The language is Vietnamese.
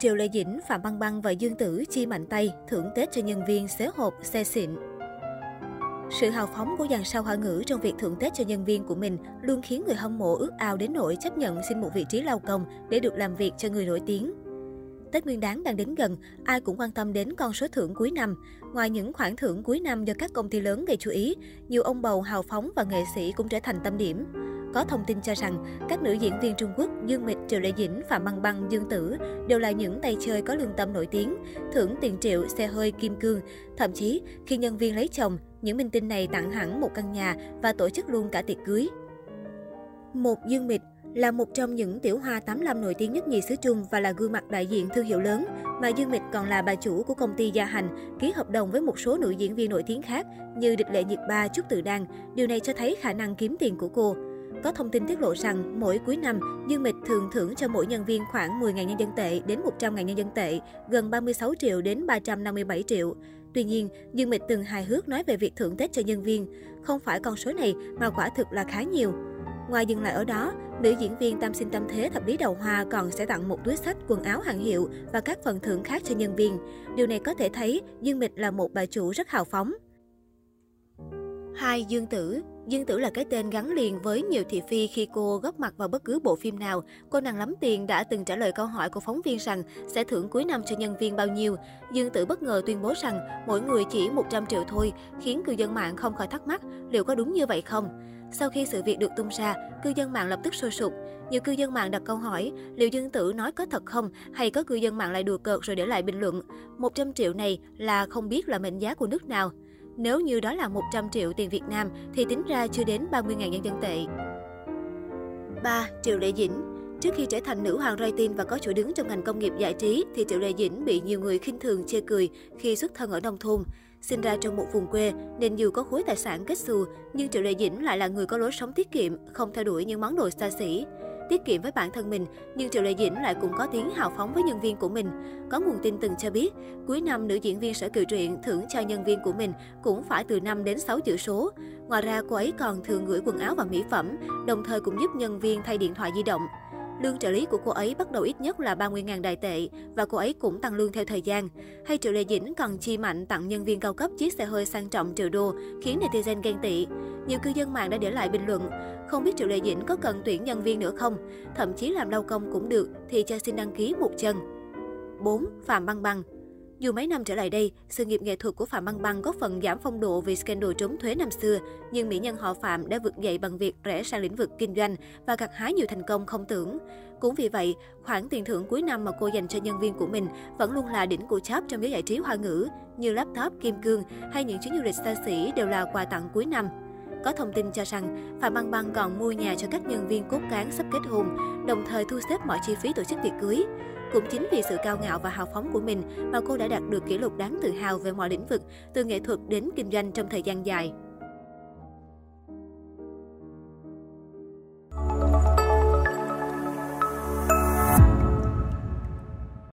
Triệu Lê Dĩnh, Phạm Băng Băng và Dương Tử chi mạnh tay, thưởng Tết cho nhân viên xế hộp, xe xịn. Sự hào phóng của dàn sao hoa ngữ trong việc thưởng Tết cho nhân viên của mình luôn khiến người hâm mộ ước ao đến nỗi chấp nhận xin một vị trí lao công để được làm việc cho người nổi tiếng. Tết Nguyên đán đang đến gần, ai cũng quan tâm đến con số thưởng cuối năm. Ngoài những khoản thưởng cuối năm do các công ty lớn gây chú ý, nhiều ông bầu hào phóng và nghệ sĩ cũng trở thành tâm điểm. Có thông tin cho rằng, các nữ diễn viên Trung Quốc Dương Mịch, Triệu Lệ Dĩnh, Phạm Băng Băng, Dương Tử đều là những tay chơi có lương tâm nổi tiếng, thưởng tiền triệu, xe hơi, kim cương. Thậm chí, khi nhân viên lấy chồng, những minh tinh này tặng hẳn một căn nhà và tổ chức luôn cả tiệc cưới. Một Dương Mịch là một trong những tiểu hoa 85 nổi tiếng nhất nhì xứ Trung và là gương mặt đại diện thương hiệu lớn, mà Dương Mịch còn là bà chủ của công ty Gia Hành, ký hợp đồng với một số nữ diễn viên nổi tiếng khác như Địch Lệ Nhiệt Ba, Trúc Tự Đan. Điều này cho thấy khả năng kiếm tiền của cô. Có thông tin tiết lộ rằng mỗi cuối năm, Dương Mịch thường thưởng cho mỗi nhân viên khoảng 10.000 nhân dân tệ đến 100.000 nhân dân tệ, gần 36 triệu đến 357 triệu. Tuy nhiên, Dương Mịch từng hài hước nói về việc thưởng Tết cho nhân viên. Không phải con số này mà quả thực là khá nhiều. Ngoài dừng lại ở đó, nữ diễn viên Tam Sinh Tâm Thế Thập Lý Đầu Hoa còn sẽ tặng một túi sách, quần áo hàng hiệu và các phần thưởng khác cho nhân viên. Điều này có thể thấy Dương Mịch là một bà chủ rất hào phóng. 2. Dương Tử Dương Tử là cái tên gắn liền với nhiều thị phi khi cô góp mặt vào bất cứ bộ phim nào. Cô nàng lắm tiền đã từng trả lời câu hỏi của phóng viên rằng sẽ thưởng cuối năm cho nhân viên bao nhiêu. Dương Tử bất ngờ tuyên bố rằng mỗi người chỉ 100 triệu thôi, khiến cư dân mạng không khỏi thắc mắc liệu có đúng như vậy không. Sau khi sự việc được tung ra, cư dân mạng lập tức sôi sục. Nhiều cư dân mạng đặt câu hỏi liệu Dương Tử nói có thật không hay có cư dân mạng lại đùa cợt rồi để lại bình luận 100 triệu này là không biết là mệnh giá của nước nào. Nếu như đó là 100 triệu tiền Việt Nam thì tính ra chưa đến 30.000 nhân dân tệ. 3. Triệu Lệ Dĩnh Trước khi trở thành nữ hoàng tin và có chỗ đứng trong ngành công nghiệp giải trí, thì Triệu Lệ Dĩnh bị nhiều người khinh thường chê cười khi xuất thân ở nông thôn. Sinh ra trong một vùng quê, nên dù có khối tài sản kết xù, nhưng Triệu Lệ Dĩnh lại là người có lối sống tiết kiệm, không theo đuổi những món đồ xa xỉ tiết kiệm với bản thân mình, nhưng Triệu Lệ Dĩnh lại cũng có tiếng hào phóng với nhân viên của mình. Có nguồn tin từng cho biết, cuối năm nữ diễn viên Sở Kiều Truyện thưởng cho nhân viên của mình cũng phải từ 5 đến 6 chữ số. Ngoài ra, cô ấy còn thường gửi quần áo và mỹ phẩm, đồng thời cũng giúp nhân viên thay điện thoại di động. Lương trợ lý của cô ấy bắt đầu ít nhất là 30.000 đại tệ và cô ấy cũng tăng lương theo thời gian. Hay Triệu Lệ Dĩnh còn chi mạnh tặng nhân viên cao cấp chiếc xe hơi sang trọng triệu đô, khiến netizen ghen tị. Nhiều cư dân mạng đã để lại bình luận, không biết Triệu Lệ Dĩnh có cần tuyển nhân viên nữa không? Thậm chí làm lao công cũng được thì cho xin đăng ký một chân. 4. Phạm Băng Băng dù mấy năm trở lại đây, sự nghiệp nghệ thuật của Phạm Băng Băng góp phần giảm phong độ vì scandal trốn thuế năm xưa, nhưng mỹ nhân họ Phạm đã vượt dậy bằng việc rẽ sang lĩnh vực kinh doanh và gặt hái nhiều thành công không tưởng. Cũng vì vậy, khoản tiền thưởng cuối năm mà cô dành cho nhân viên của mình vẫn luôn là đỉnh của chóp trong giới giải trí hoa ngữ, như laptop, kim cương hay những chuyến du lịch xa xỉ đều là quà tặng cuối năm. Có thông tin cho rằng Phạm Băng Băng còn mua nhà cho các nhân viên cốt cán sắp kết hôn, đồng thời thu xếp mọi chi phí tổ chức tiệc cưới. Cũng chính vì sự cao ngạo và hào phóng của mình mà cô đã đạt được kỷ lục đáng tự hào về mọi lĩnh vực, từ nghệ thuật đến kinh doanh trong thời gian dài.